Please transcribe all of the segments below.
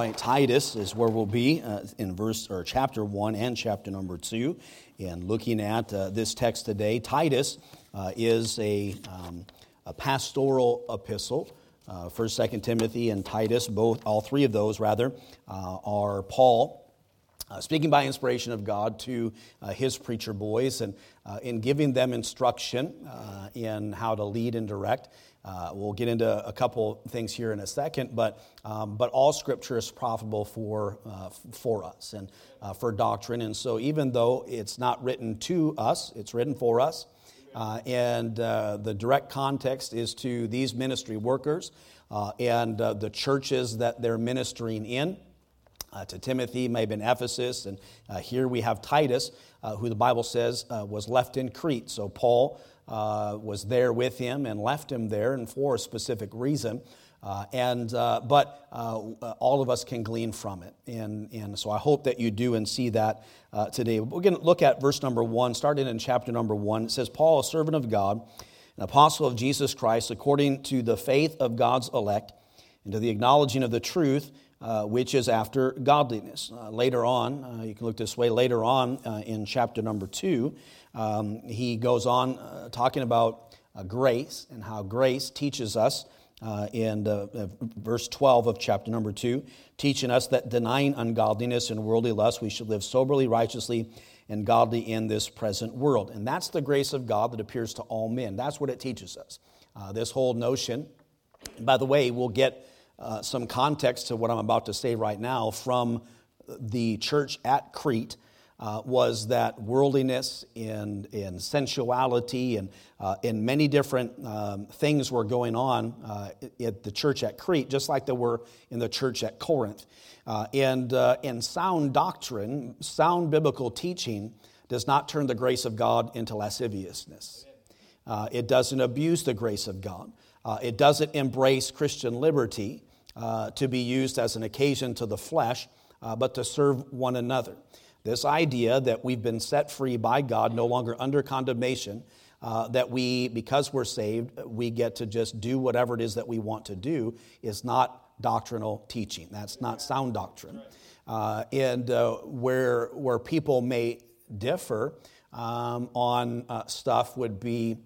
right, Titus is where we'll be uh, in verse or chapter one and chapter number two. And looking at uh, this text today, Titus uh, is a, um, a, pastoral epistle. Uh, First, Second Timothy, and Titus, both all three of those rather, uh, are Paul uh, speaking by inspiration of God to uh, his preacher boys and uh, in giving them instruction in how to lead and direct. Uh, we'll get into a couple things here in a second, but, um, but all scripture is profitable for, uh, for us and uh, for doctrine. And so, even though it's not written to us, it's written for us. Uh, and uh, the direct context is to these ministry workers uh, and the churches that they're ministering in. to Timothy, maybe in Ephesus, and here we have Titus, who the Bible says was left in Crete. So, Paul uh, was there with him and left him there and for a specific reason. Uh, and, uh, but uh, all of us can glean from it. And, and so I hope that you do and see that uh, today. We're going to look at verse number one, starting in chapter number one. It says, Paul, a servant of God, an apostle of Jesus Christ, according to the faith of God's elect, and to the acknowledging of the truth uh, which is after godliness. Uh, later on, you can look this way, later on in chapter number two, um, he goes on uh, talking about uh, grace and how grace teaches us. in verse 12 of chapter number 2, teaching us that denying ungodliness and worldly lust, we should live soberly, righteously, and godly in this present world. And that's the grace of God that appears to all men. That's what it teaches us. this whole notion, by the way, we'll get uh, some context to what I'm about to say right now from the church at Crete. Uh, was that worldliness and, and sensuality and, uh, and many different um, things were going on uh, at the church at Crete, just like there were in the church at Corinth. Uh, and, uh, and sound doctrine, sound biblical teaching, does not turn the grace of God into lasciviousness. it doesn't abuse the grace of God. it doesn't embrace Christian liberty uh, to be used as an occasion to the flesh, uh, but to serve one another. This idea that we've been set free by God, no longer under condemnation, uh, that we, because we're saved, we get to just do whatever it is that we want to do, is not doctrinal teaching. That's not sound doctrine. Uh, and uh, where, where people may differ um, on uh, stuff would be,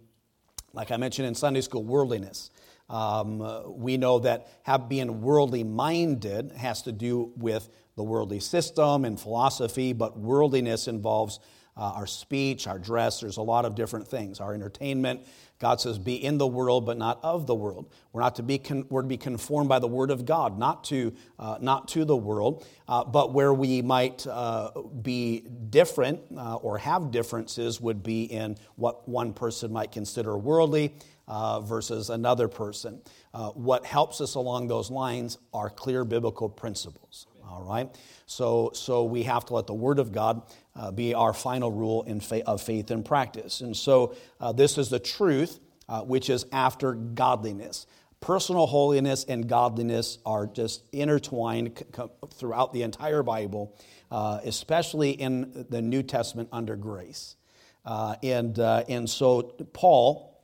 like I mentioned in Sunday school, worldliness. Um, we know that have, being worldly minded has to do with the worldly system and philosophy, but worldliness involves uh, our speech, our dress. There's a lot of different things. Our entertainment. God says, "Be in the world, but not of the world." We're not to be con- we're to be conformed by the Word of God, not to uh, not to the world. Uh, but where we might uh, be different uh, or have differences would be in what one person might consider worldly uh, versus another person. Uh, what helps us along those lines are clear biblical principles. All right? So, so we have to let the Word of God uh, be our final rule in fa- of faith and practice. And so uh, this is the truth, uh, which is after godliness. Personal holiness and godliness are just intertwined c- throughout the entire Bible, uh, especially in the New Testament under grace. and, and so Paul,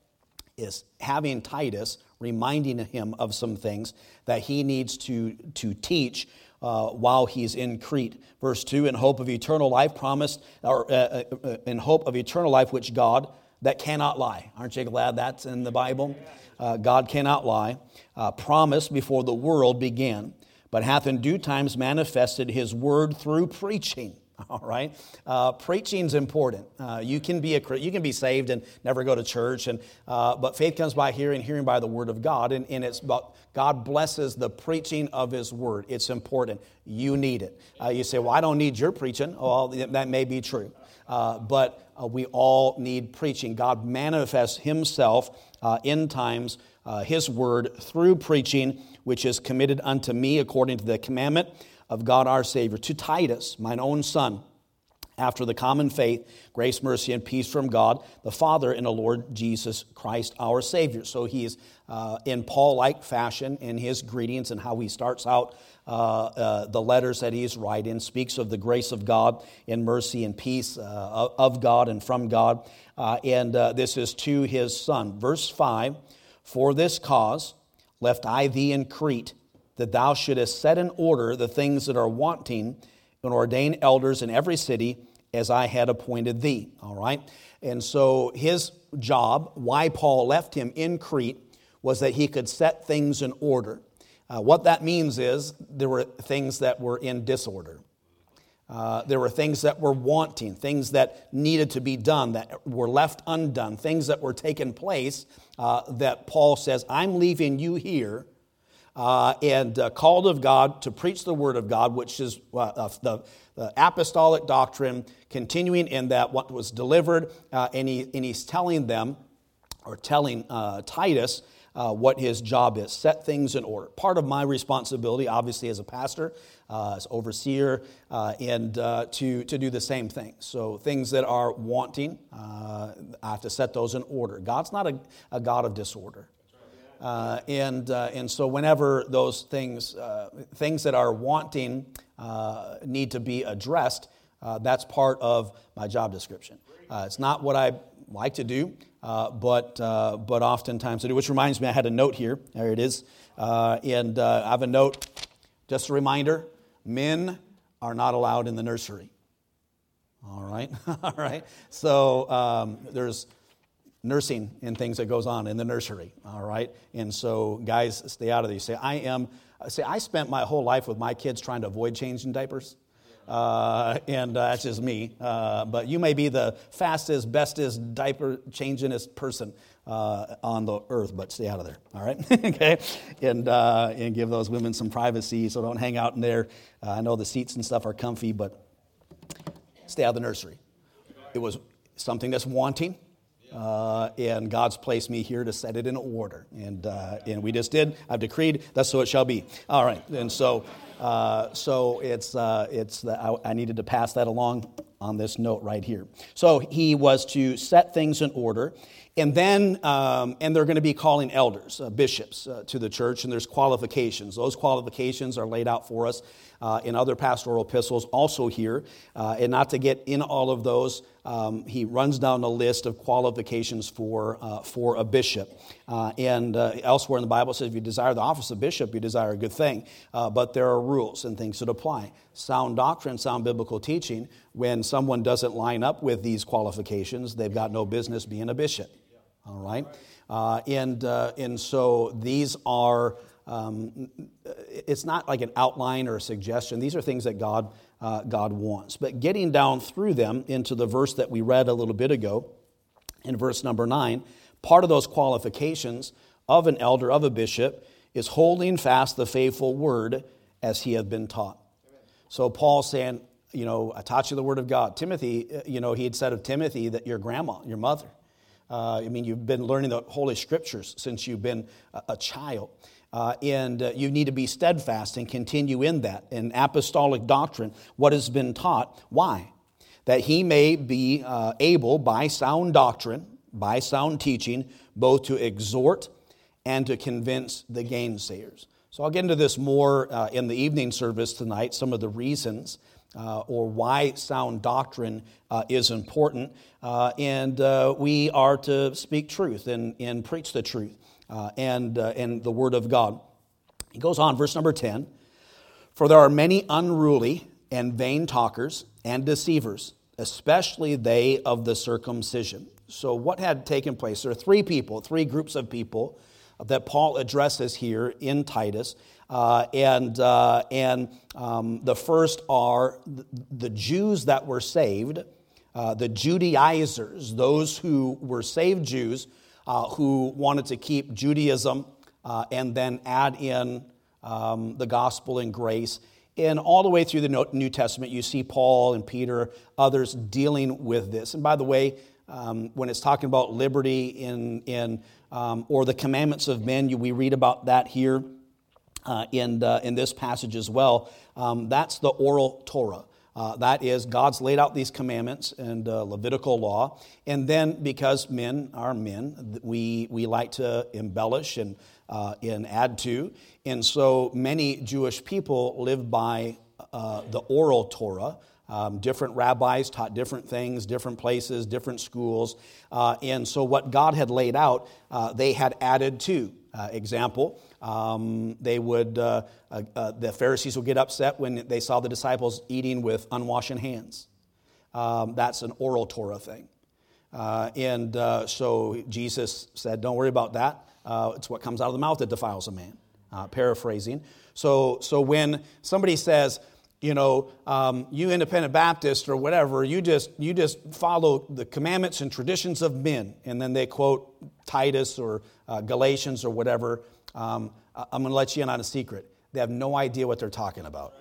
is having Titus reminding him of some things that he needs to, to teach uh, while he's in Crete. Verse 2 In hope of eternal life, promised, or uh, uh, uh, in hope of eternal life, which God, that cannot lie. Aren't you glad that's in the Bible? Uh, God cannot lie. Uh, promised before the world began, but hath in due times manifested his word through preaching All right, uh, preaching's important. Uh, you can be a you can be saved and never go to church, and uh, but faith comes by hearing, hearing by the word of God, and, and it's about God blesses the preaching of His word. It's important. You need it. Uh, you say, "Well, I don't need your preaching." Well, that may be true, uh, but uh, we all need preaching. God manifests Himself in times, His word through preaching, which is committed unto me according to the commandment of God our Savior, to Titus, mine own son, after the common faith, grace, mercy, and peace from God, the Father, and the Lord Jesus Christ, our Savior. So he is uh, in Paul like fashion in his greetings and how he starts out uh, uh, the letters that he's writing, speaks of the grace of God and mercy and peace uh, of God and from God. Uh, and uh, this is to his son. Verse 5 For this cause left I thee in Crete that thou shouldest set in order the things that are wanting and ordain elders in every city as I had appointed thee. All right? And so his job, why Paul left him in Crete, was that he could set things in order. Uh, what that means is there were things that were in disorder. Uh, there were things that were wanting, things that needed to be done, that were left undone, things that were taking place uh, that Paul says, I'm leaving you here uh, and uh, called of God to preach the word of God, which is uh, the, the, apostolic doctrine, continuing in that what was delivered. and, he, and he's telling them, or telling Titus, uh, what his job is, set things in order. Part of my responsibility, obviously, as a pastor, uh, as overseer, uh, and uh, to, to do the same thing. So, things that are wanting, uh, I have to set those in order. God's not a, a God of disorder. Uh, and, and so, whenever those things, things that are wanting, need to be addressed, that's part of my job description. it's not what I like to do, uh, but, uh, but oftentimes I do, which reminds me, I had a note here. There it is. Uh, and uh, I have a note, just a reminder men are not allowed in the nursery. All right, all right. So um, there's nursing and things that goes on in the nursery. All right, and so guys, stay out of these. Say I am. Say I spent my whole life with my kids trying to avoid changing diapers. Uh, and uh, that's just me. Uh, but you may be the fastest, bestest, diaper changingest person uh, on the earth, but stay out of there, all right? okay? And, uh, and give those women some privacy, so don't hang out in there. Uh, I know the seats and stuff are comfy, but stay out of the nursery. It was something that's wanting. Uh, and God's placed me here to set it in order. And, uh, and we just did. I've decreed, that's so it shall be. All right. And so uh, so it's, uh, it's the, I, I needed to pass that along on this note right here. So he was to set things in order. And then, um, and they're going to be calling elders, uh, bishops uh, to the church, and there's qualifications. Those qualifications are laid out for us in other pastoral epistles, also here. And not to get in all of those, um, he runs down a list of qualifications for, uh, for a bishop. Uh, and uh, elsewhere in the Bible says if you desire the office of bishop, you desire a good thing. Uh, but there are rules and things that apply. Sound doctrine, sound biblical teaching, when someone doesn't line up with these qualifications, they've got no business being a bishop. All right? and, and so these are um, it's not like an outline or a suggestion. These are things that God, uh, God wants. But getting down through them into the verse that we read a little bit ago, in verse number nine, part of those qualifications of an elder, of a bishop, is holding fast the faithful word as he had been taught. So Paul saying, you know, I taught you the word of God. Timothy, uh, you know, he had said of Timothy that your grandma, your mother, uh, I mean, you've been learning the Holy Scriptures since you've been a, a child. Uh, and uh, you need to be steadfast and continue in that. In apostolic doctrine, what has been taught. Why? That he may be uh, able, by sound doctrine, by sound teaching, both to exhort and to convince the gainsayers. So I'll get into this more uh, in the evening service tonight, some of the reasons. Uh, or why sound doctrine uh, is important. Uh, and uh, we are to speak truth and, and preach the truth uh, and, uh, and the Word of God. He goes on, verse number 10 For there are many unruly and vain talkers and deceivers, especially they of the circumcision. So, what had taken place? There are three people, three groups of people that Paul addresses here in Titus. Uh, and uh, and um, the first are the Jews that were saved, uh, the Judaizers, those who were saved Jews uh, who wanted to keep Judaism uh, and then add in um, the gospel and grace. And all the way through the New Testament, you see Paul and Peter, others dealing with this. And by the way, um, when it's talking about liberty in, in um, or the commandments of men, you, we read about that here uh, in, uh, in this passage as well. Um, that's the oral Torah. Uh, that is, God's laid out these commandments and uh, Levitical law. And then, because men are men, we, we like to embellish and, uh, and add to. And so many Jewish people live by uh, the oral Torah. Um, different rabbis taught different things, different places, different schools. Uh, and so, what God had laid out, uh, they had added to. Example, um, they would, uh, uh, uh, the Pharisees would get upset when they saw the disciples eating with unwashed hands. Um, that's an oral Torah thing. Uh, and uh, so Jesus said, Don't worry about that. it's what comes out of the mouth that defiles a man. paraphrasing. So, so when somebody says, you know, um, you independent Baptist or whatever, you just, you just follow the commandments and traditions of men. And then they quote Titus or uh, Galatians or whatever. Um, I'm going to let you in on a secret. They have no idea what they're talking about.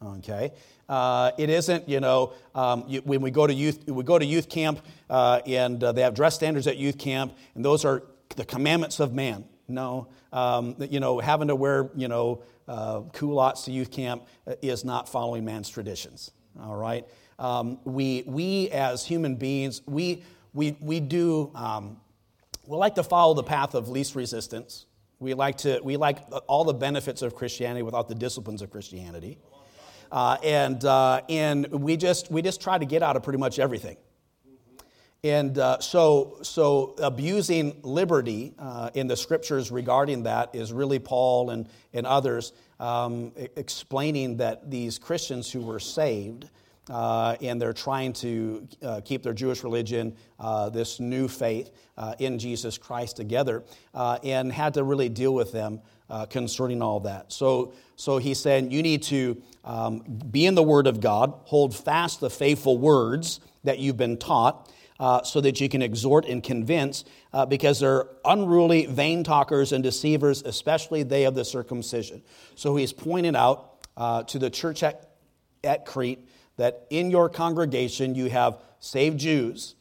Okay, uh, it isn't. You know, um, you, when we go to youth, we go to youth camp, uh, and uh, they have dress standards at youth camp, and those are the commandments of man. No, um, you know, having to wear, you know, uh, culottes to youth camp is not following man's traditions. All right? Um, we, we as human beings, we, we, we do, um, we like to follow the path of least resistance. We like, to, we like all the benefits of Christianity without the disciplines of Christianity. Uh, and, uh, and we, just, we just try to get out of pretty much everything. And uh, so, so abusing liberty uh, in the scriptures regarding that is really Paul and, and others um, explaining that these Christians who were saved uh, and they're trying to uh, keep their Jewish religion, uh, this new faith uh, in Jesus Christ together, and had to really deal with them concerning all that. So, so he said, You need to um, be in the Word of God, hold fast the faithful words that you've been taught uh, so that you can exhort and convince, uh, because they're unruly, vain talkers and deceivers, especially they of the circumcision. So he's pointed out uh, to the church at, at Crete that in your congregation you have saved Jews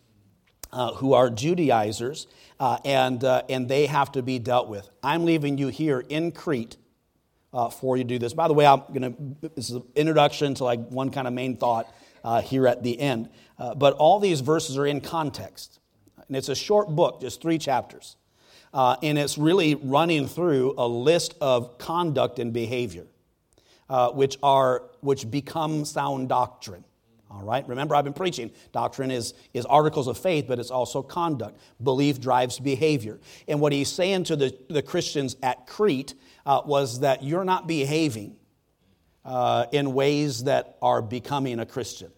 uh, who are Judaizers, uh, and, uh, and they have to be dealt with. I'm leaving you here in Crete. Uh, for you to do this. By the way, I'm going to, this is an introduction to like one kind of main thought uh, here at the end. Uh, but all these verses are in context. And it's a short book, just three chapters. And it's really running through a list of conduct and behavior, uh, which, are, which become sound doctrine. All right? Remember, I've been preaching. Doctrine is, is articles of faith, but it's also conduct. Belief drives behavior. And what he's saying to the, the Christians at Crete uh, was that you're not behaving uh, in ways that are becoming a Christian.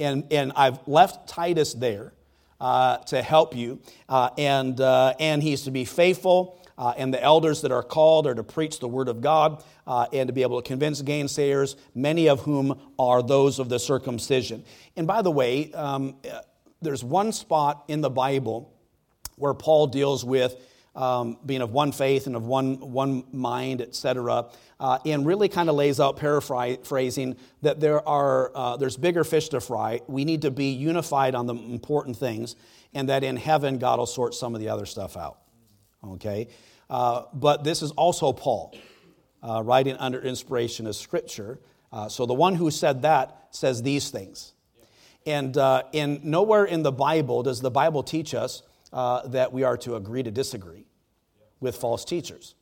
And, and I've left Titus there uh, to help you, uh, and, uh, and he's to be faithful. Uh, and the elders that are called are to preach the word of God uh, and to be able to convince gainsayers, many of whom are those of the circumcision. And by the way, um, there's one spot in the Bible where Paul deals with um, being of one faith and of one, one mind, etc., uh, and really kind of lays out, paraphrasing, that there are, uh, there's bigger fish to fry. We need to be unified on the important things, and that in heaven, God will sort some of the other stuff out. Okay? Uh, but this is also Paul, uh, writing under inspiration of Scripture. Uh, so the one who said that says these things. And, uh, and nowhere in the Bible does the Bible teach us uh, that we are to agree to disagree with false teachers,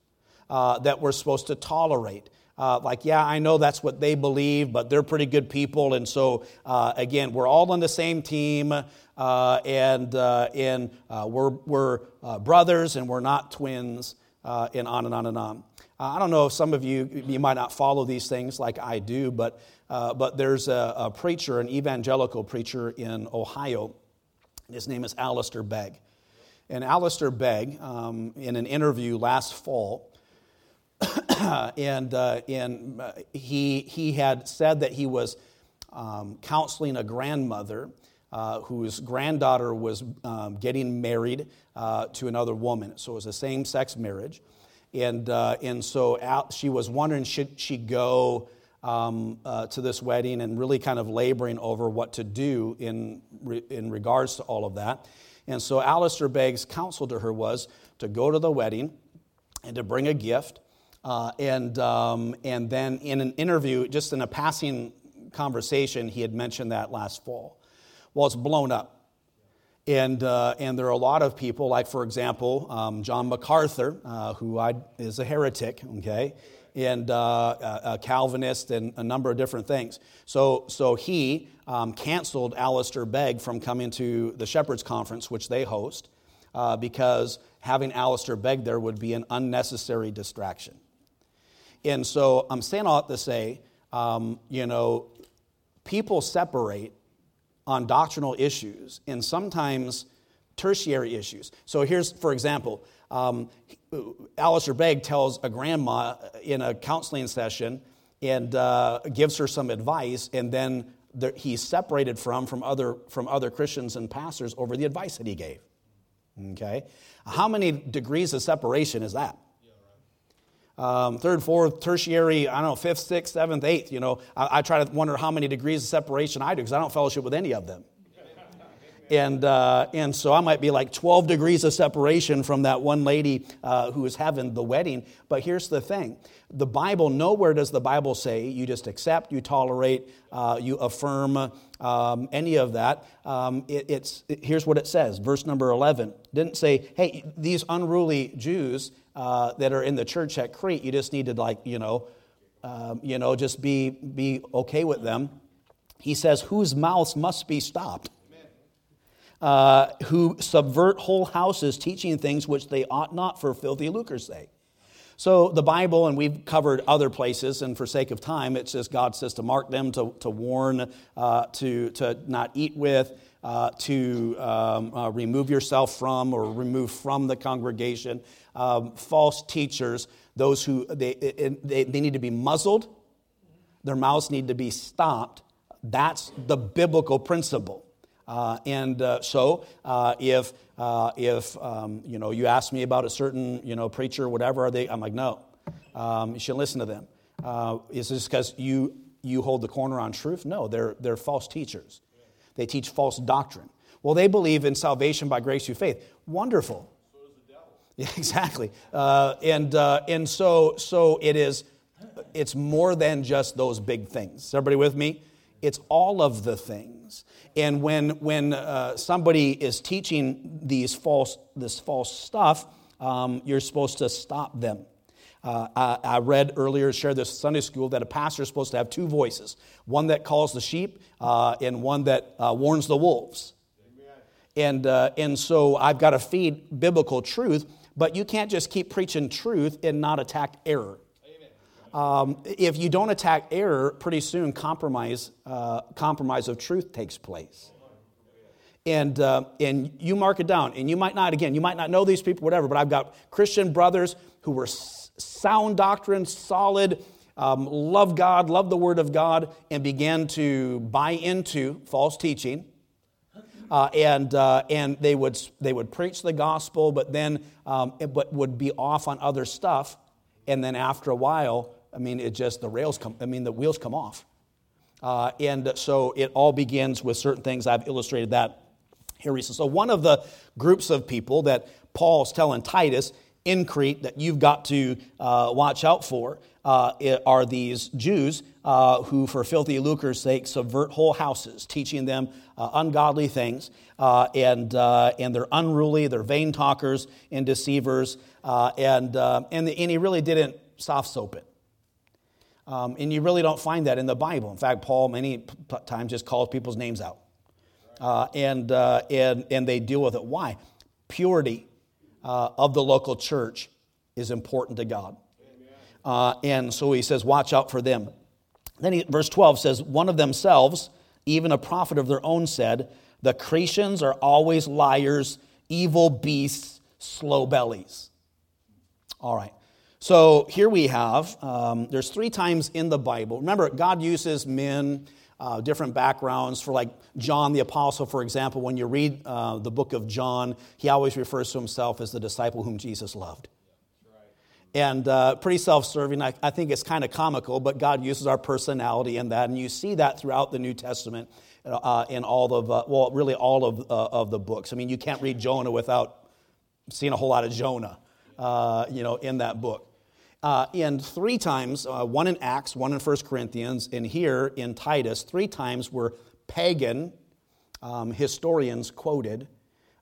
uh, that we're supposed to tolerate. Like, yeah, I know that's what they believe, but they're pretty good people. And so, again, we're all on the same team, uh, and, and we're, we're brothers and we're not twins, and on and on and on. I don't know if some of you, you might not follow these things like I do, but, but there's a, a preacher, an evangelical preacher in Ohio. His name is Alistair Begg. And Alistair Begg, um, in an interview last fall, and, uh, and uh, he, he had said that he was um, counseling a grandmother uh, whose granddaughter was um, getting married uh, to another woman. So it was a same sex marriage. And, uh, and so Al, she was wondering should she go um, uh, to this wedding and really kind of laboring over what to do in, in regards to all of that. And so Alistair Begg's counsel to her was to go to the wedding and to bring a gift. Uh, and, um, and then in an interview, just in a passing conversation, he had mentioned that last fall. Well, it's blown up. And, uh, and there are a lot of people, like, for example, um, John MacArthur, uh, who I, is a heretic, okay? and uh, a Calvinist and a number of different things. So, so he um, canceled Alistair Begg from coming to the Shepherds Conference, which they host, uh, because having Alistair Begg there would be an unnecessary distraction. And so I'm saying all that to say, um, you know, people separate on doctrinal issues and sometimes tertiary issues. So here's, for example, um, Alistair Begg tells a grandma in a counseling session and uh, gives her some advice, and then he's separated from from other from other Christians and pastors over the advice that he gave. Okay, how many degrees of separation is that? Um, third, fourth, tertiary, I don't know, fifth, sixth, seventh, eighth. You know, I, I try to wonder how many degrees of separation I do because I don't fellowship with any of them. And, uh, and so I might be like 12 degrees of separation from that one lady uh, who was having the wedding. But here's the thing the Bible, nowhere does the Bible say you just accept, you tolerate, uh, you affirm um, any of that. Um, it, it's, it, here's what it says, verse number 11. Didn't say, hey, these unruly Jews uh, that are in the church at Crete, you just need to, like, you know, um, you know, just be, be okay with them. He says, whose mouths must be stopped uh, who subvert whole houses, teaching things which they ought not for filthy lucre's sake. So the Bible, and we've covered other places, and for sake of time, it says God says to mark them, to, to warn, uh, to, to not eat with, uh, to um, uh, remove yourself from or remove from the congregation. Um, false teachers, those who they, they, they need to be muzzled, their mouths need to be stopped. That's the biblical principle. Uh, and uh, so, uh, if uh, if um, you know you ask me about a certain you know preacher or whatever, are they? I'm like, no, um, you shouldn't listen to them. Uh, is this because you you hold the corner on truth? No, they're they're false teachers. They teach false doctrine. Well, they believe in salvation by grace through faith. Wonderful. Yeah, exactly. Uh, and and so so it is. It's more than just those big things. Is everybody with me? It's all of the things. And when, when uh, somebody is teaching these false, this false stuff, um, you're supposed to stop them. Uh, I, I, read earlier, shared this Sunday school, that a pastor is supposed to have two voices one that calls the sheep uh, and one that uh, warns the wolves. And, uh, and so I've got to feed biblical truth, but you can't just keep preaching truth and not attack error. Um, if you don't attack error, pretty soon compromise, uh, compromise of truth takes place. And, uh, and you mark it down. And you might not, again, you might not know these people, whatever, but I've got Christian brothers who were sound doctrine, solid, um, love God, love the Word of God, and began to buy into false teaching. Uh, and, uh, and they, would, they would preach the gospel, but then um, but would be off on other stuff. And then after a while, I mean, it just, the rails come, I mean, the wheels come off. Uh, and so it all begins with certain things. I've illustrated that here recently. So, one of the groups of people that Paul's telling Titus in Crete that you've got to uh, watch out for uh, are these Jews uh, who, for filthy lucre's sake, subvert whole houses, teaching them uh, ungodly things. Uh, and, and they're unruly, they're vain talkers and deceivers. and, and, the, and he really didn't soft soap it. Um, and you really don't find that in the Bible. In fact, Paul many times just calls people's names out. Uh, and, uh, and, and they deal with it. Why? Purity uh, of the local church is important to God. Uh, and so he says, watch out for them. Then he, verse 12 says, One of themselves, even a prophet of their own, said, The Cretians are always liars, evil beasts, slow bellies. All right. So here we have, um, there's three times in the Bible. Remember, God uses men, uh, different backgrounds. For like John the Apostle, for example, when you read uh, the book of John, he always refers to himself as the disciple whom Jesus loved. And uh, pretty self serving. I, I, think it's kind of comical, but God uses our personality in that. And you see that throughout the New Testament uh, in all of, uh, well, really all of, uh, of the books. I mean, you can't read Jonah without seeing a whole lot of Jonah, you know, in that book uh, in three times, uh, one in Acts, one in 1 Corinthians, and here in Titus, three times were pagan um, historians quoted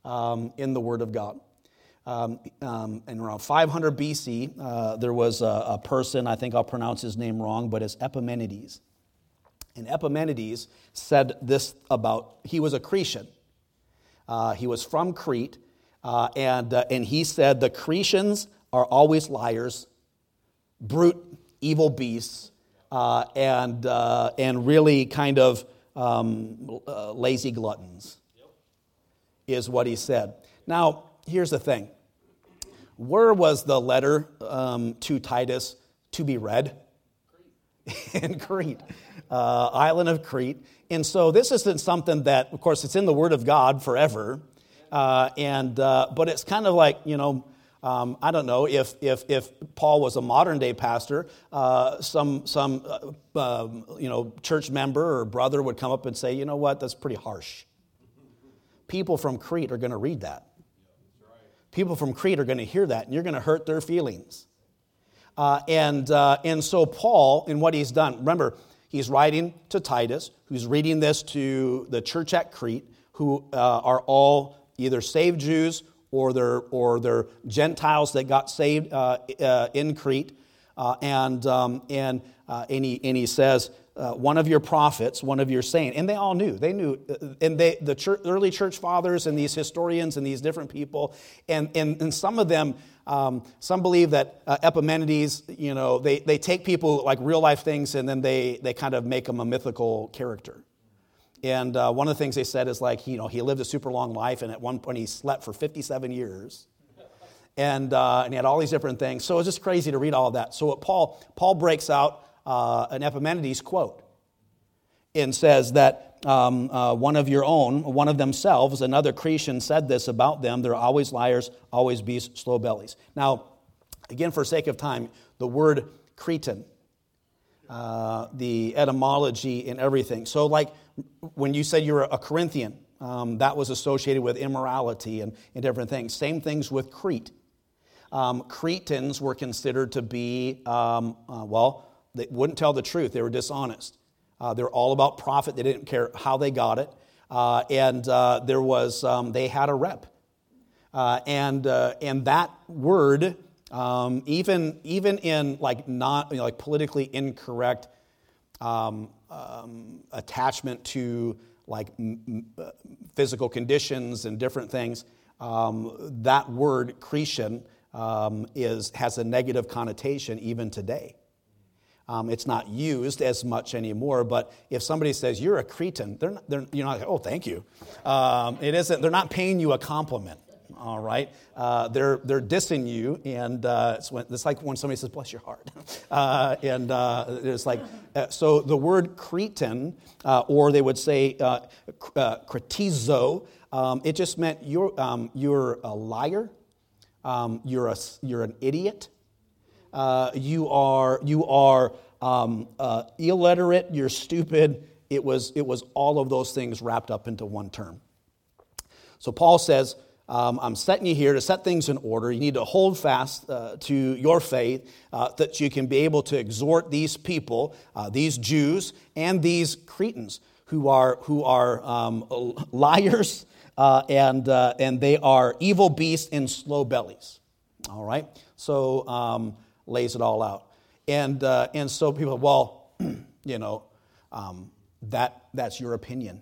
um, in the Word of God. Um, um in around 500 BC, uh, there was a, a, person, I think I'll pronounce his name wrong, but it's Epimenides. And Epimenides said this about, he was a Cretan. Uh, he was from Crete, Uh, and, uh, and he said the Cretians are always liars, brute, evil beasts, uh, and, uh, and really kind of um, uh, lazy gluttons, is what he said. Now, here's the thing where was the letter um, to Titus to be read? in Crete, uh, island of Crete. And so this isn't something that, of course, it's in the Word of God forever. Uh, and, uh, but it's kind of like, you know, um, I don't know if, if, if Paul was a modern day pastor, uh, some, some uh, um, you know, church member or brother would come up and say, you know what, that's pretty harsh. People from Crete are going to read that. People from Crete are going to hear that, and you're going to hurt their feelings. Uh, and, uh, and so, Paul, in what he's done, remember, he's writing to Titus, who's reading this to the church at Crete, who uh, are all either saved Jews or they're, or they're Gentiles that got saved uh, uh, in Crete. Uh, and, um, and, and, he, and he says, uh, one of your prophets, one of your saints. And they all knew. They knew. And they, the church, early church fathers and these historians and these different people, and, and, and some of them, um, some believe that uh, Epimenides, you know, they, they take people like real life things and then they, they kind of make them a mythical character. And uh, one of the things they said is like, you know, he lived a super long life and at one point he slept for 57 years. And, uh, and he had all these different things. So it's just crazy to read all of that. So what Paul, Paul breaks out uh, an Epimenides quote and says that um, uh, one of your own, one of themselves, another Cretan said this about them. They're always liars, always beasts, slow bellies. Now, again, for sake of time, the word Cretan, uh, the etymology and everything. So, like when you said you're a Corinthian, um, that was associated with immorality and, and different things. Same things with Crete. Um, Cretans were considered to be, um, uh, well, they wouldn't tell the truth. They were dishonest. Uh, they were all about profit. They didn't care how they got it. Uh, and uh, there was, um, they had a rep. Uh, and, uh, and that word, um, even, even in like not, you know, like politically incorrect um, um attachment to like m- uh, physical conditions and different things, um, that word Cretan um, is, has a negative connotation even today. Um, it's not used as much anymore, but if somebody says you're a Cretan, they're not, they're, you're not like, oh, thank you. Um, it isn't, they're not paying you a compliment, all right? Uh, they're, they're dissing you, and uh, it's, when, it's, like when somebody says, bless your heart. Uh, and uh, it's like, uh, so the word Cretan, uh, or they would say uh, cretizo, um, it just meant you're, um, you're a liar, um, you're, a, you're an idiot, you are, you are um, illiterate, you're stupid. It was, it was all of those things wrapped up into one term. So Paul says, um, I'm setting you here to set things in order. You need to hold fast uh, to your faith uh, that you can be able to exhort these people, uh, these Jews, and these Cretans who are, who are um, liars uh, and, uh, and they are evil beasts and slow bellies. All right? So, um, lays it all out. And, uh, and so people, well, you know, um, that, that's your opinion.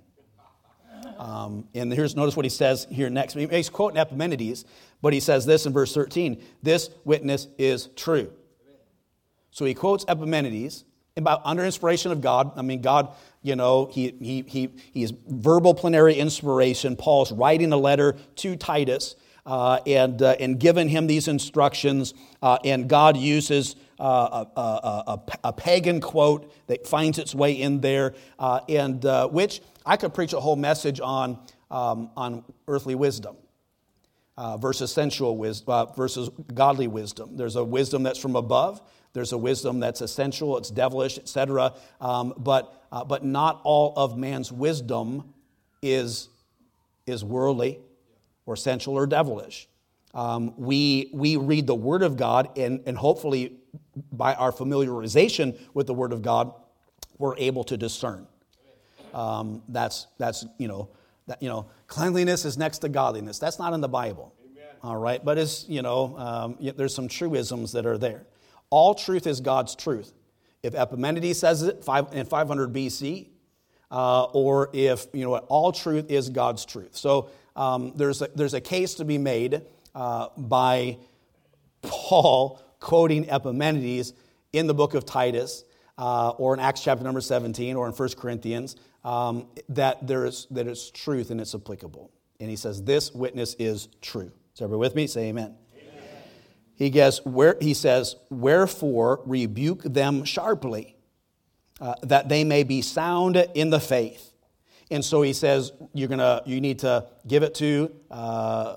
Um, and here's notice what he says here next. He's quoting Epimenides, but he says this in verse 13 this witness is true. So he quotes Epimenides about under inspiration of God. I mean, God, you know, he, he, he, he is verbal plenary inspiration. Paul's writing a letter to Titus uh, and, uh, and given him these instructions. Uh, and God uses uh, a, a, a, a, pagan quote that finds its way in there, uh, and uh, which I could preach a whole message on, um, on earthly wisdom. versus sensual wisdom, versus godly wisdom. There's a wisdom that's from above. There's a wisdom that's essential, it's devilish, etc. Um, but, but not all of man's wisdom is, is worldly or sensual or devilish. Um, we, we read the Word of God, and, and hopefully, by our familiarization with the Word of God, we're able to discern. Um, that's, that's, you know, that, you know, cleanliness is next to godliness. That's not in the Bible. Amen. All right, but it's, you know, um, there's some truisms that are there. All truth is God's truth. If Epimenides says it in 500 BC, uh, or if, you know, all truth is God's truth. So um, there's, a, there's a case to be made uh, by Paul quoting Epimenides in the book of Titus uh, or in Acts chapter number 17 or in 1 Corinthians um, that, there is, that it's truth and it's applicable. And he says, This witness is true. So, everybody with me? Say amen. amen. He, gets, where, he says, Wherefore rebuke them sharply, uh, that they may be sound in the faith. And so he says, you're gonna, you need to give it to uh,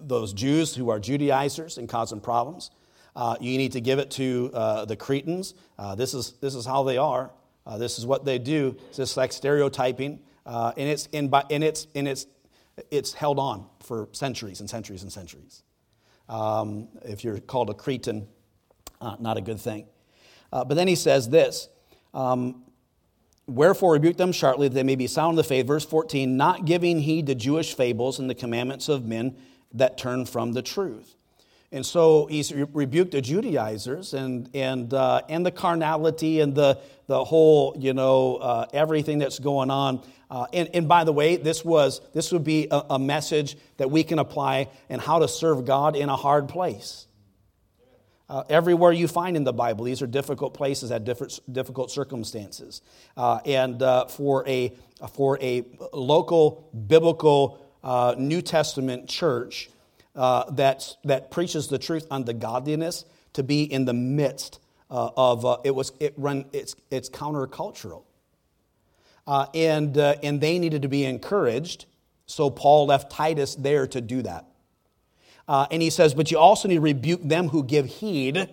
those Jews who are Judaizers and causing problems. Uh, you need to give it to uh, the Cretans. Uh, this, is, this is how they are. Uh, this is what they do. It's just like stereotyping. Uh, and it's, by, and it's, and it's, it's held on for centuries and centuries and centuries. Um, if you're called a Cretan, not a good thing. but then he says this um, Wherefore rebuke them sharply that they may be sound in the faith. Verse 14, not giving heed to Jewish fables and the commandments of men that turn from the truth. And so he's rebuked the Judaizers and, and, uh, and the carnality and the, the whole, you know, uh, everything that's going on. Uh, and, and by the way, this, was, this would be a, a message that we can apply and how to serve God in a hard place. Uh, everywhere you find in the Bible, these are difficult places at different, difficult circumstances. Uh, and uh, for, a, for a local biblical uh, New Testament church uh, that, that preaches the truth unto godliness to be in the midst uh, of it was it run it's it's countercultural and and they needed to be encouraged so Paul left Titus there to do that uh, and he says, But you also need to rebuke them who give heed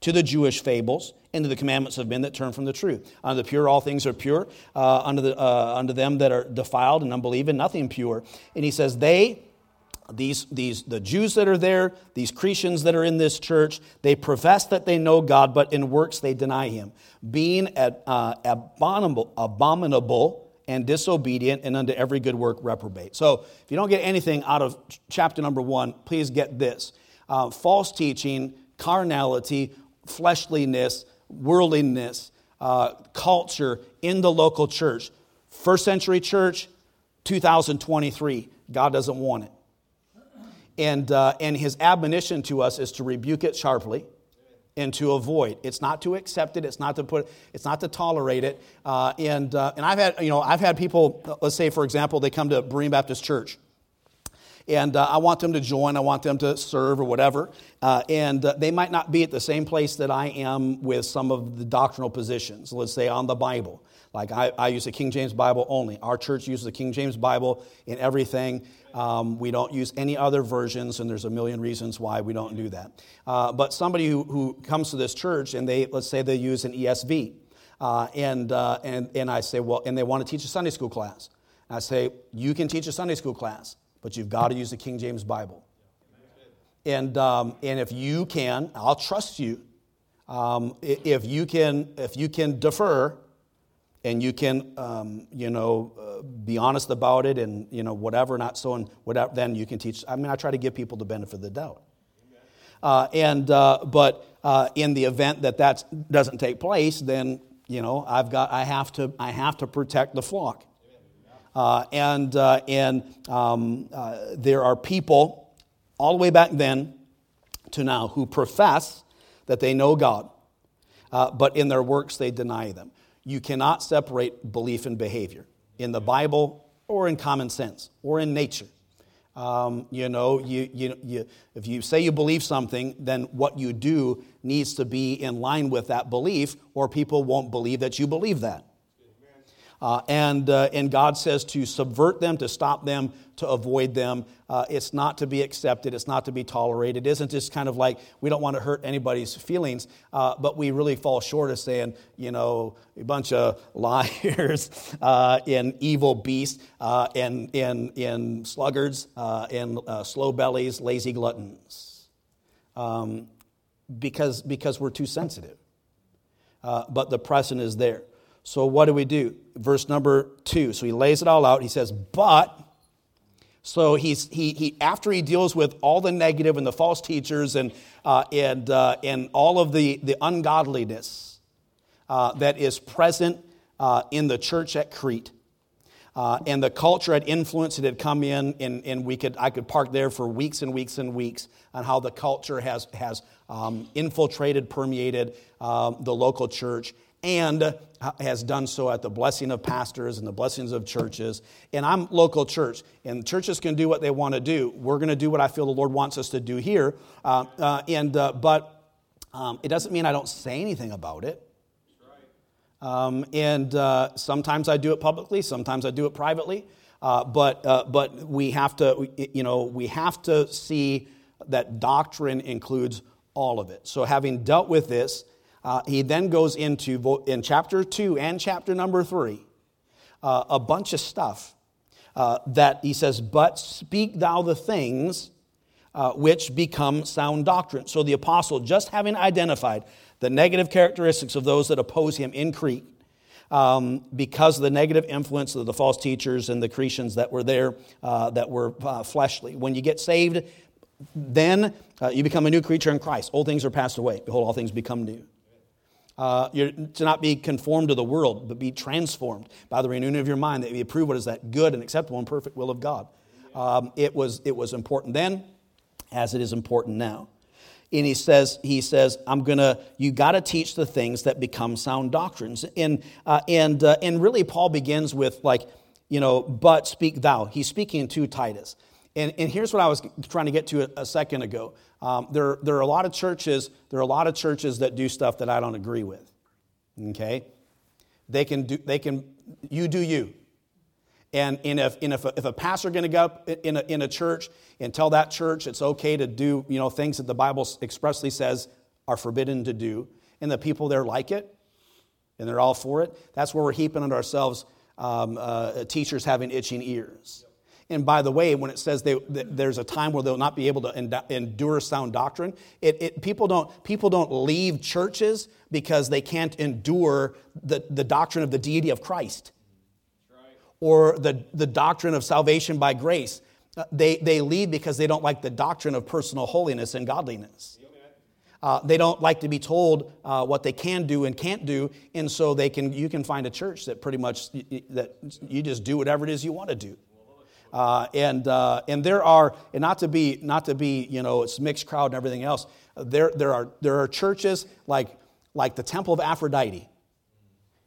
to the Jewish fables and to the commandments of men that turn from the truth. Unto the pure, all things are pure. Uh, unto, the, uh, unto them that are defiled and unbelieving, nothing pure. And he says, They, these, these, the Jews that are there, these christians that are in this church, they profess that they know God, but in works they deny him, being ad, uh, abominable, abominable and disobedient, and unto every good work reprobate. So, if you don't get anything out of chapter number one, please get this uh, false teaching, carnality, fleshliness, worldliness, uh, culture in the local church. First century church, 2023. God doesn't want it. And, uh, and his admonition to us is to rebuke it sharply and to avoid. It's not to accept it. It's not to put. It's not to tolerate it. Uh, and uh, and I've had you know I've had people. Let's say for example they come to Berean Baptist Church, and uh, I want them to join. I want them to serve or whatever. Uh, and uh, they might not be at the same place that I am with some of the doctrinal positions. Let's say on the Bible. Like I, I use the King James Bible only. Our church uses the King James Bible in everything. Um, we don't use any other versions, and there's a million reasons why we don't do that. Uh, but somebody who, who comes to this church and they, let's say they use an ESV, uh, and, uh, and, and I say, well, and they want to teach a Sunday school class. And I say, you can teach a Sunday school class, but you've got to use the King James Bible. And, um, and if you can, I'll trust you. Um, if, you can, if you can defer and you can, um, you know, uh, be honest about it and, you know, whatever, not so, and whatever, then you can teach. I mean, I try to give people the benefit of the doubt. Uh, and, uh, but uh, in the event that that doesn't take place, then, you know, I've got, I have to, I have to protect the flock. Uh, and uh, and um, there are people all the way back then to now who profess that they know God, but in their works they deny them. You cannot separate belief and behavior in the Bible or in common sense or in nature. Um, you know, you, you, you, if you say you believe something, then what you do needs to be in line with that belief, or people won't believe that you believe that. Uh, and, uh, and God says to subvert them, to stop them, to avoid them. Uh, it's not to be accepted, it's not to be tolerated. It isn't just kind of like we don't want to hurt anybody's feelings, uh, but we really fall short of saying, you know, a bunch of liars uh, and evil beasts uh, and, and, and sluggards and slow bellies, lazy gluttons. Um, because, because we're too sensitive. but the precedent is there. So what do we do? Verse number two. So he lays it all out. He says, but. So he's, he, he, after he deals with all the negative and the false teachers and, uh, and, uh, and all of the, the ungodliness uh, that is present uh, in the church at Crete, Uh, and the culture had influenced it had come in and, and we could i could park there for weeks and weeks and weeks on how the culture has, has um, infiltrated permeated um, the local church and has done so at the blessing of pastors and the blessings of churches. And I'm local church, and churches can do what they want to do. We're going to do what I feel the Lord wants us to do here. Uh, uh, and uh, but um, it doesn't mean I don't say anything about it. Um, and uh, sometimes I do it publicly, sometimes I do it privately. Uh, but uh, but we have to you know we have to see that doctrine includes all of it. So having dealt with this uh, he then goes into, in chapter 2 and chapter number 3, uh, a bunch of stuff uh, that he says, But speak thou the things uh, which become sound doctrine. So the apostle, just having identified the negative characteristics of those that oppose him in Crete, um, because of the negative influence of the false teachers and the Cretians that were there uh, that were uh, fleshly. When you get saved, then uh, you become a new creature in Christ. Old things are passed away. Behold, all things become new. Uh, to not be conformed to the world, but be transformed by the renewing of your mind, that you approve what is that good and acceptable and perfect will of God. Um, it, was, it was important then, as it is important now. And he says, he says, I'm gonna, you got to teach the things that become sound doctrines. And, uh, and, uh, and really, Paul begins with, like, you know, but speak thou. He's speaking to Titus. And, and here's what I was trying to get to a, a second ago. Um, there, there are a lot of churches. There are a lot of churches that do stuff that I don't agree with. Okay, they can do. They can. You do you. And, and if, and if, a, if a pastor going to go up in a, in a church and tell that church it's okay to do you know things that the Bible expressly says are forbidden to do, and the people there like it, and they're all for it, that's where we're heaping on ourselves um, uh, teachers having itching ears. And by the way, when it says they, there's a time where they'll not be able to endure sound doctrine, it, it, people, don't, people don't leave churches because they can't endure the, the doctrine of the deity of Christ or the, the doctrine of salvation by grace. Uh, they, they leave because they don't like the doctrine of personal holiness and godliness. Uh, they don't like to be told uh, what they can do and can't do, and so they can, you can find a church that pretty much that you just do whatever it is you want to do. Uh, and, uh, and there are, and not to be, not to be, you know, it's mixed crowd and everything else. There, there, are, there are churches like, like the Temple of Aphrodite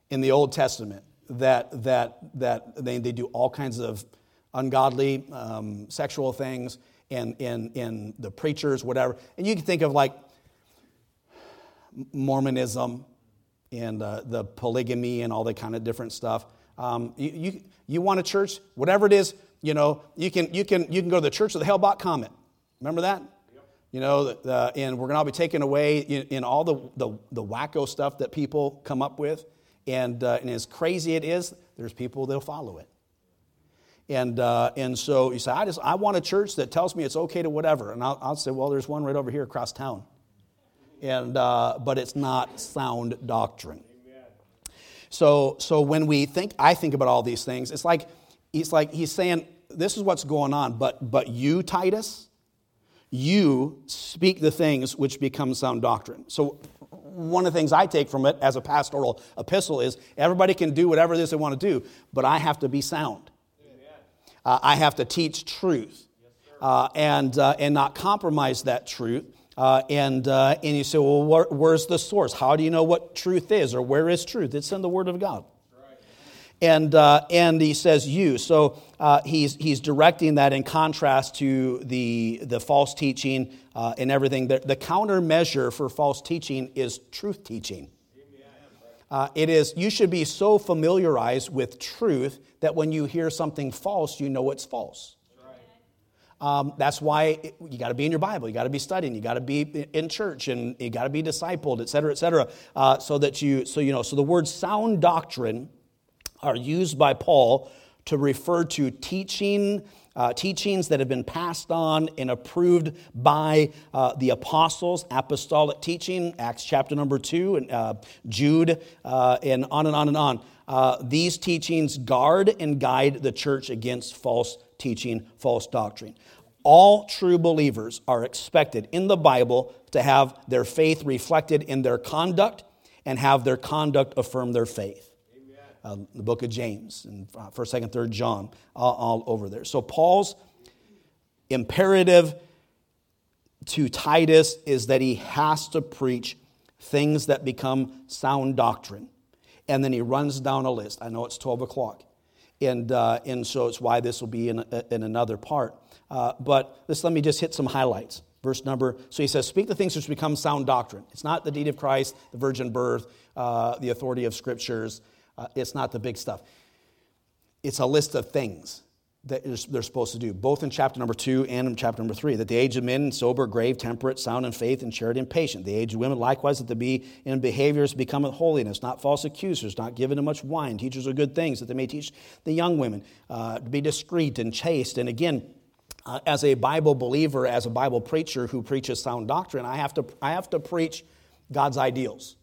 in the Old Testament that, that, that they, they do all kinds of ungodly um, sexual things and, and, and the preachers, whatever. And you can think of like Mormonism and uh, the polygamy and all that kind of different stuff. Um, you, you, you want a church, whatever it is, you know, you can, you can, you can go to the Church of the Hale-Bopp Comet. Remember that? Yep. You know, uh, and we're going to all be taken away in, in, all the, the, the wacko stuff that people come up with. And, uh, and as crazy it is, there's people that'll follow it. And, uh, and so you say, I, just, I want a church that tells me it's okay to whatever. And I'll, I'll say, well, there's one right over here across town. And, uh, but it's not sound doctrine. So, so when we think, I think about all these things, it's like he's like he's saying this is what's going on but but you titus you speak the things which become sound doctrine. So one of the things i take from it as a pastoral epistle is everybody can do whatever it is they want to do but i have to be sound. Uh, i have to teach truth uh, and, uh, and not compromise that truth. Uh, and, uh, and you say well where, where's the source? How do you know what truth is or where is truth? It's in the word of god and, uh, and he says you. So uh, he's, he's directing that in contrast to the, the false teaching uh, and everything. The, the countermeasure for false teaching is truth teaching. Uh, it is, you should be so familiarized with truth that when you hear something false, you know it's false. Um, that's why it, you got to be in your Bible. You got to be studying. You got to be in church, and you got to be discipled, et cetera, et cetera. Uh, so that you, so you know, so the word sound doctrine are used by Paul to refer to teaching, uh, teachings that have been passed on and approved by uh, the apostles, apostolic teaching, Acts chapter number two, and uh, Jude, uh, and on and on and on. Uh, these teachings guard and guide the church against false teaching, false doctrine. All true believers are expected in the Bible to have their faith reflected in their conduct and have their conduct affirm their faith. Uh, the book of James, and uh, First, Second, Third John, all, all over there. So Paul's imperative to Titus is that he has to preach things that become sound doctrine. And then he runs down a list. I know it's 12 o'clock. And, uh, and so it's why this will be in, in another part. Uh, but this, let me just hit some highlights. Verse number, so he says, Speak the things which become sound doctrine. It's not the deity of Christ, the virgin birth, uh, the authority of scriptures. Uh, it's not the big stuff. It's a list of things that they're supposed to do, both in chapter number two and in chapter number three. That the age of men sober, grave, temperate, sound in faith, and charity, and patient. The age of women likewise that to be in behaviors become of holiness, not false accusers, not given to much wine, teachers of good things, that they may teach the young women uh, to be discreet and chaste. And again, uh, as a Bible believer, as a Bible preacher who preaches sound doctrine, I have to, I have to preach God's ideals.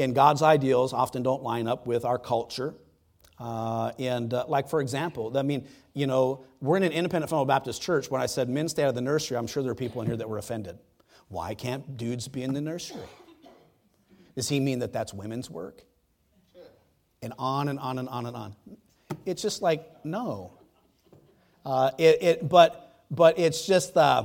And God's ideals often don't line up with our culture uh, and uh, like, for example, I mean, you know, we're in an independent fundamental Baptist church. When I said men stay out of the nursery, I'm sure there are people in here that were offended. Why can't dudes be in the nursery? Does he mean that that's women's work? And on and on and on and on. It's just like, no. Uh, it, it, but, but it's just, uh,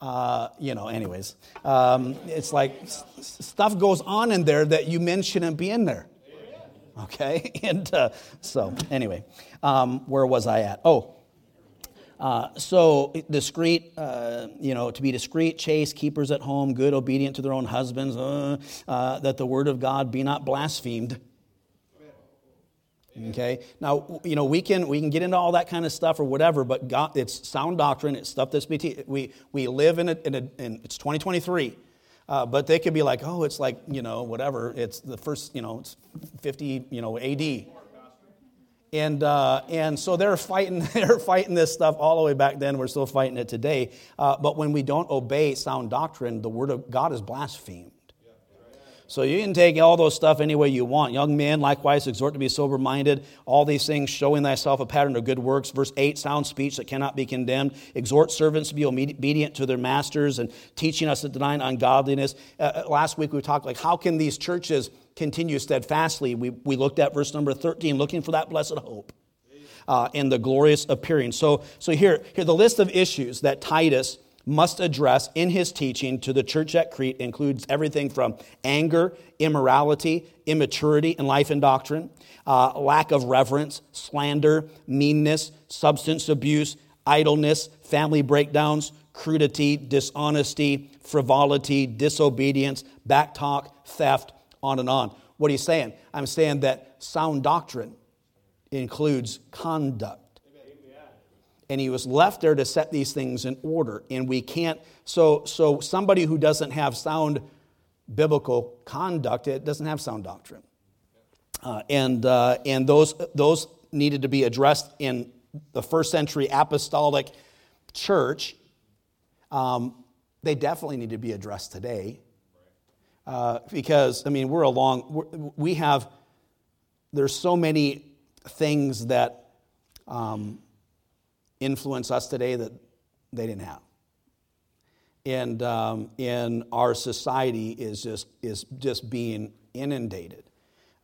uh, you know, anyways. Um, it's like s- stuff goes on in there that you men shouldn't be in there. Okay? And uh, so, anyway, um, where was I at? Oh, uh, so discreet, uh, you know, to be discreet, chaste, keepers at home, good, obedient to their own husbands, uh, uh, that the word of God be not blasphemed. Okay. Now, you know, we can we can get into all that kind of stuff or whatever, but God, it's sound doctrine. It's stuff that's BT. We we live in a, in, in it's 2023. Uh, but they could be like, oh, it's like, you know, whatever. It's the first, you know, it's 50, you know, AD. And, uh, and so they're fighting, they're fighting this stuff all the way back then. We're still fighting it today. Uh, but when we don't obey sound doctrine, the word of God is blasphemed. So you can take all those stuff any way you want. Young men, likewise, exhort to be sober minded. All these things, showing thyself a pattern of good works. Verse 8, sound speech that cannot be condemned. Exhort servants to be obedient to their masters and teaching us to deny ungodliness. Uh, uh, last week we talked like, how can these churches continue steadfastly? We, we looked at verse number 13, looking for that blessed hope. Uh, and the glorious appearing. So, so here, here the list of issues that Titus must address in his teaching to the church at Crete includes everything from anger, immorality, immaturity in life and doctrine, uh, lack of reverence, slander, meanness, substance abuse, idleness, family breakdowns, crudity, dishonesty, frivolity, disobedience, backtalk, theft, on and on. What are you saying? I'm saying that sound doctrine includes conduct and he was left there to set these things in order. And we can't so so somebody who doesn't have sound biblical conduct it doesn't have sound doctrine. Uh, and uh, and those those needed to be addressed in the first century apostolic church. Um, they definitely need to be addressed today. Uh, because i mean we're along we're, we have there's so many things that um, influence us today that they didn't have. And um, in our society is just is just being inundated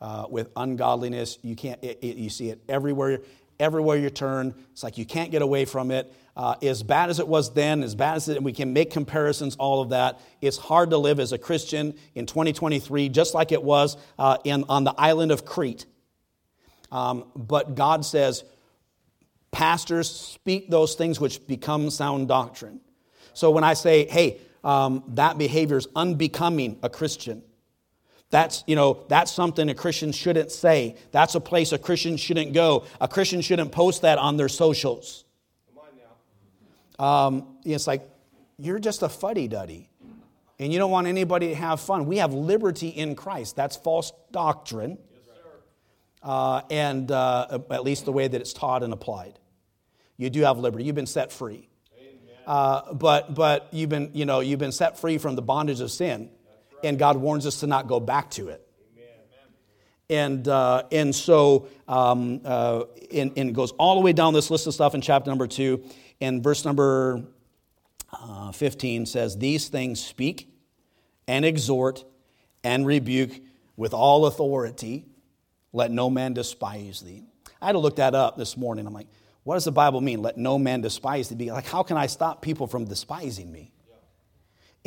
uh, with ungodliness. You can't it, it, you see it everywhere. Everywhere you turn, it's like you can't get away from it. Uh, as bad as it was then, as bad as it, and we can make comparisons, all of that. It's hard to live as a Christian in 2023, just like it was uh, in, on the island of Crete. Um, but God says, pastors speak those things which become sound doctrine. So when I say, hey, um, that behavior is unbecoming a Christian, that's, you know, that's something a Christian shouldn't say. That's a place a Christian shouldn't go. A Christian shouldn't post that on their socials. Um, it's like, you're just a fuddy duddy. And you don't want anybody to have fun. We have liberty in Christ. That's false doctrine. Yes, uh, and uh, at least the way that it's taught and applied. You do have liberty. You've been set free. Uh, but but you've been you know you've been set free from the bondage of sin, right. and God warns us to not go back to it. And uh, and so um, uh, and, and, it goes all the way down this list of stuff in chapter number two, and verse number uh, fifteen says, "These things speak, and exhort, and rebuke with all authority." Let no man despise thee. I had to look that up this morning. I'm like, what does the Bible mean? Let no man despise thee. Like, how can I stop people from despising me?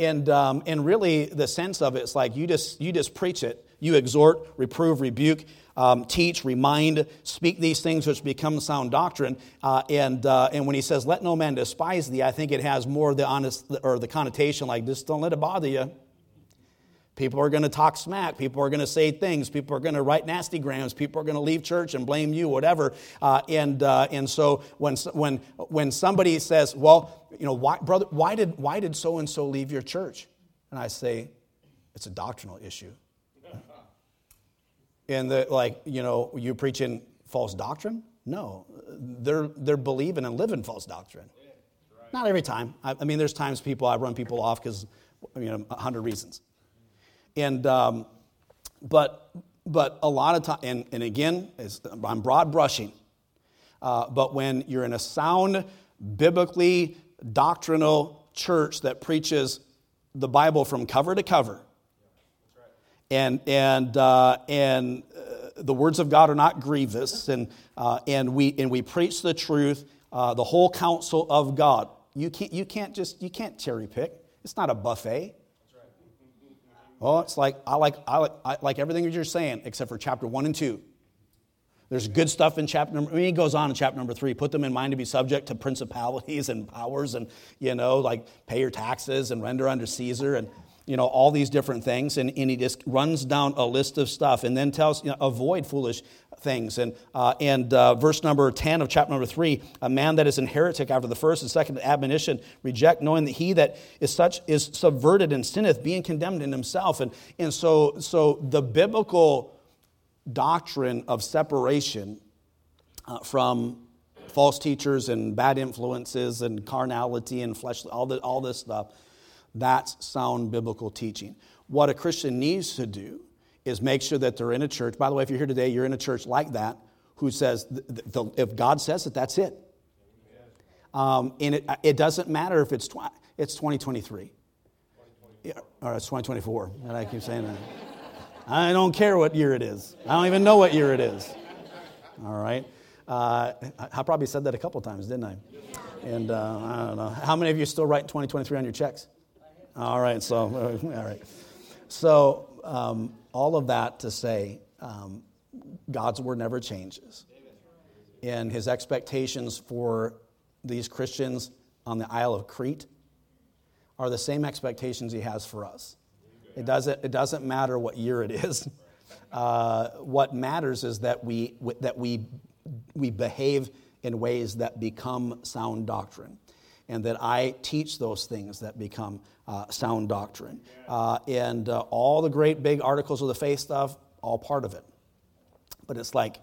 And, um, and really, the sense of it is like you just, you just preach it. You exhort, reprove, rebuke, um, teach, remind, speak these things which become sound doctrine. Uh, and, uh, and when he says, let no man despise thee, I think it has more the honest or the connotation like, just don't let it bother you. People are going to talk smack. People are going to say things. People are going to write nasty grams. People are going to leave church and blame you, whatever. Uh, and, uh, and so when, when, when somebody says, well, you know, why, brother, why did, why did so-and-so leave your church? And I say, it's a doctrinal issue. And the, like, you know, you preaching false doctrine? No, they're, they're believing and living false doctrine. Not every time. I, I mean, there's times people, I run people off because, you know, a hundred reasons. And, um, but, but a lot of time, and, and again, I'm broad brushing, uh, but when you're in a sound, biblically doctrinal church that preaches the Bible from cover to cover, and, and, uh, and uh, the words of God are not grievous, and, uh, and, we, and we preach the truth, uh, the whole counsel of God. You can't, you can't just, you can't cherry pick. It's not a buffet. Oh, it's like I like I like, I like everything you're saying except for chapter one and two. There's good stuff in chapter number. I mean, he goes on in chapter number three. Put them in mind to be subject to principalities and powers, and you know, like pay your taxes and render under Caesar, and you know, all these different things. And, and he just runs down a list of stuff and then tells, you know, avoid foolish things. And, uh, and uh, verse number 10 of chapter number 3 a man that is an heretic after the first and second admonition, reject, knowing that he that is such is subverted and sinneth, being condemned in himself. And, and so, so the biblical doctrine of separation uh, from false teachers and bad influences and carnality and flesh, all, the, all this stuff that's sound biblical teaching. What a Christian needs to do is make sure that they're in a church. By the way, if you're here today, you're in a church like that who says, if God says it, that's it. Um, and it, it doesn't matter if it's, it's 2023 yeah, or it's 2024. And I keep saying that. I don't care what year it is. I don't even know what year it is. All right. Uh, I probably said that a couple times, didn't I? And uh, I don't know. How many of you still write 2023 on your checks? All right, so, all right. So, um, all of that to say, um, God's word never changes. And his expectations for these Christians on the Isle of Crete are the same expectations he has for us. It doesn't, it doesn't matter what year it is. Uh, what matters is that we, that we, we behave in ways that become sound doctrine and that I teach those things that become uh, sound doctrine. Uh, and uh, all the great big articles of the faith stuff, all part of it. But it's like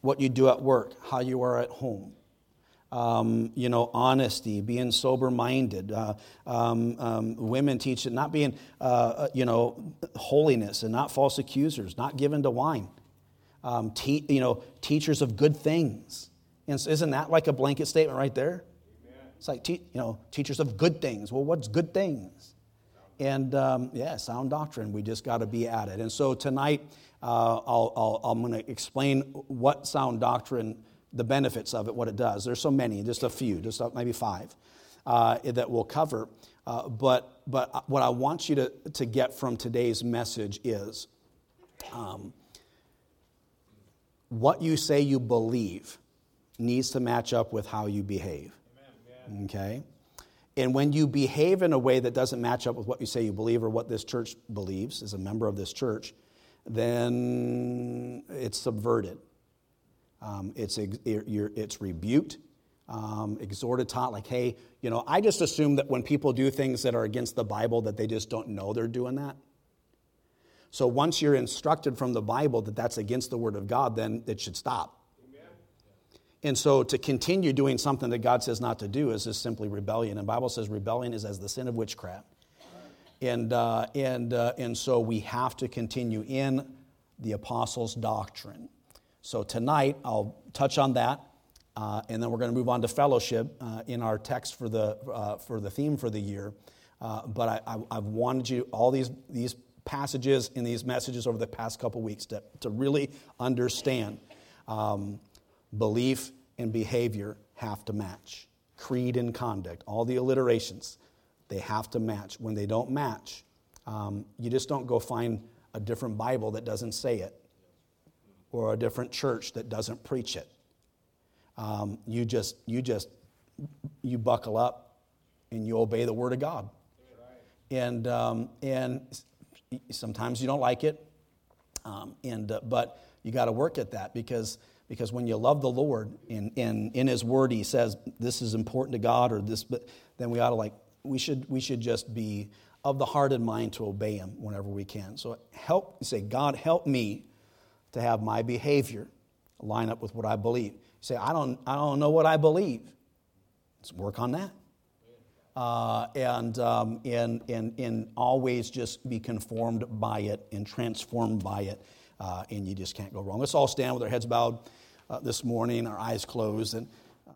what you do at work, how you are at home. Um, you know, honesty, being sober minded. Uh, um, um, women teach it, not being, uh, uh, you know, holiness and not false accusers, not given to wine. Um, te- you know, teachers of good things. And so isn't that like a blanket statement right there? It's like, te- you know, teachers of good things. Well, what's good things? And um, yeah, sound doctrine. We just got to be at it. And so tonight, uh, I'll, i am going to explain what sound doctrine, the benefits of it, what it does. There's so many, just a few, just maybe five uh, that we'll cover. Uh, but, but what I want you to, to get from today's message is um, what you say you believe needs to match up with how you behave. Okay? And when you behave in a way that doesn't match up with what you say you believe or what this church believes as a member of this church, then it's subverted. Um, it's, it's rebuked, um, exhorted, taught, like, hey, you know, I just assume that when people do things that are against the Bible, that they just don't know they're doing that. So once you're instructed from the Bible that that's against the Word of God, then it should stop. And so to continue doing something that God says not to do is just simply rebellion. And Bible says rebellion is as the sin of witchcraft. And, uh, and, uh, and so we have to continue in the apostles' doctrine. So tonight I'll touch on that, uh, and then we're going to move on to fellowship uh, in our text for the, uh, for the theme for the year. Uh, but I, I, I've wanted you, all these, these passages in these messages over the past couple weeks to, to really understand um, belief and behavior have to match. Creed and conduct, all the alliterations, they have to match. When they don't match, um, you just don't go find a different Bible that doesn't say it or a different church that doesn't preach it. Um, you just, you just, you buckle up and you obey the Word of God. And, um, and sometimes you don't like it, um, and, uh, but you got to work at that because, because when you love the Lord in, in, in His Word, He says this is important to God or this, but then we ought to like, we should, we should just be of the heart and mind to obey Him whenever we can. So help, say, God, help me to have my behavior line up with what I believe. Say, I don't, I don't know what I believe. Let's work on that. Uh, and, um, and, and, and always just be conformed by it and transformed by it, uh, and you just can't go wrong. Let's all stand with our heads bowed uh, this morning, our eyes closed. And